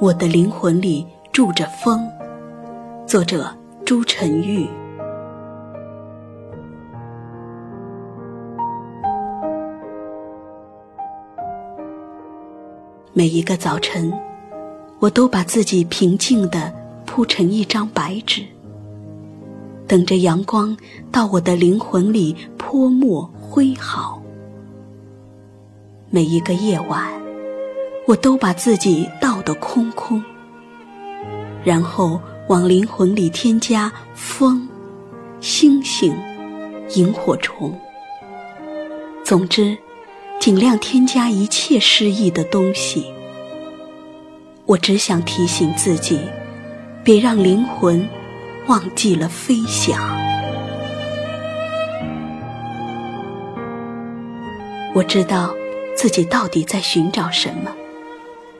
我的灵魂里住着风。作者：朱晨玉。每一个早晨，我都把自己平静地铺成一张白纸，等着阳光到我的灵魂里泼墨挥毫。每一个夜晚，我都把自己的空空，然后往灵魂里添加风、星星、萤火虫。总之。尽量添加一切诗意的东西。我只想提醒自己，别让灵魂忘记了飞翔。我知道自己到底在寻找什么，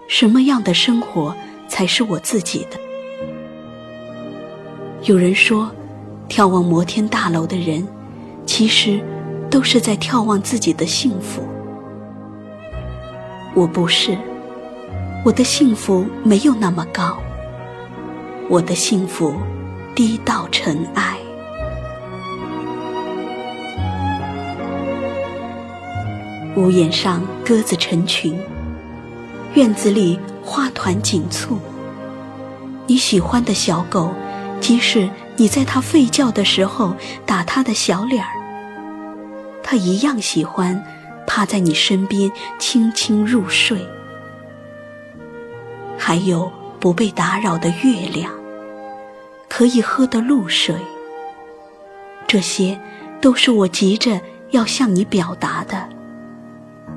什么样的生活才是我自己的。有人说，眺望摩天大楼的人，其实都是在眺望自己的幸福。我不是，我的幸福没有那么高。我的幸福低到尘埃。屋檐上鸽子成群，院子里花团锦簇。你喜欢的小狗，即使你在它吠叫的时候打它的小脸儿，它一样喜欢。趴在你身边，轻轻入睡。还有不被打扰的月亮，可以喝的露水。这些，都是我急着要向你表达的，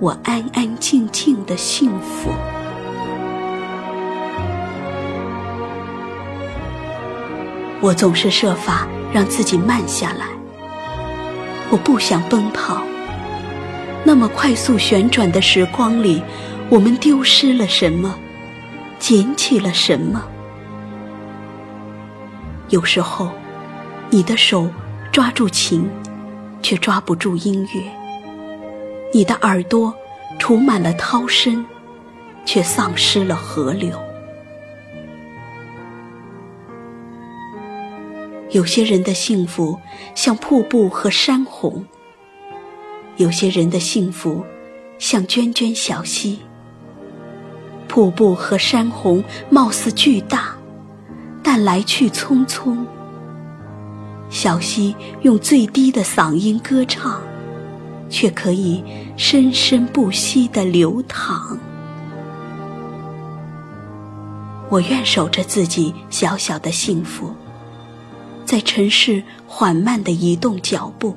我安安静静的幸福。我总是设法让自己慢下来，我不想奔跑。那么快速旋转的时光里，我们丢失了什么？捡起了什么？有时候，你的手抓住琴，却抓不住音乐；你的耳朵储满了涛声，却丧失了河流。有些人的幸福像瀑布和山洪。有些人的幸福，像涓涓小溪。瀑布和山洪貌似巨大，但来去匆匆。小溪用最低的嗓音歌唱，却可以生生不息的流淌。我愿守着自己小小的幸福，在城市缓慢的移动脚步。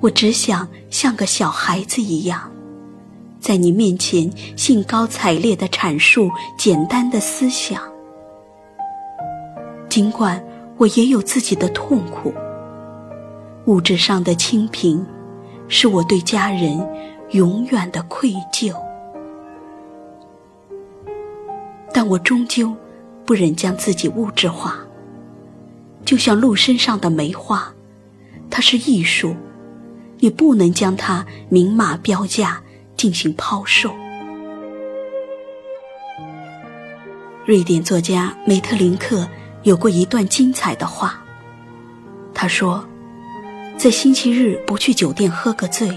我只想像个小孩子一样，在你面前兴高采烈的阐述简单的思想。尽管我也有自己的痛苦，物质上的清贫，是我对家人永远的愧疚。但我终究不忍将自己物质化，就像鹿身上的梅花，它是艺术。你不能将它明码标价进行抛售。瑞典作家梅特林克有过一段精彩的话。他说：“在星期日不去酒店喝个醉，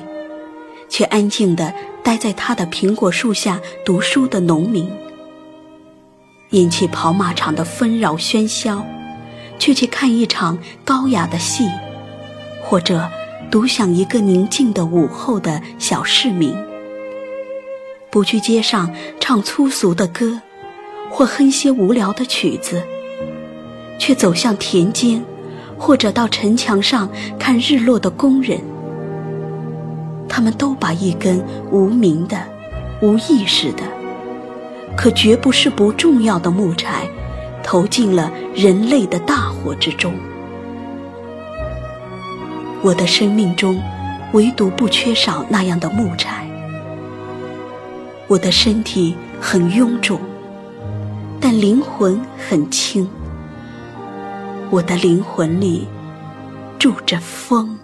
却安静地待在他的苹果树下读书的农民，引起跑马场的纷扰喧嚣，却去看一场高雅的戏，或者。”独享一个宁静的午后的小市民，不去街上唱粗俗的歌，或哼些无聊的曲子，却走向田间，或者到城墙上看日落的工人。他们都把一根无名的、无意识的，可绝不是不重要的木柴，投进了人类的大火之中。我的生命中，唯独不缺少那样的木柴。我的身体很臃肿，但灵魂很轻。我的灵魂里住着风。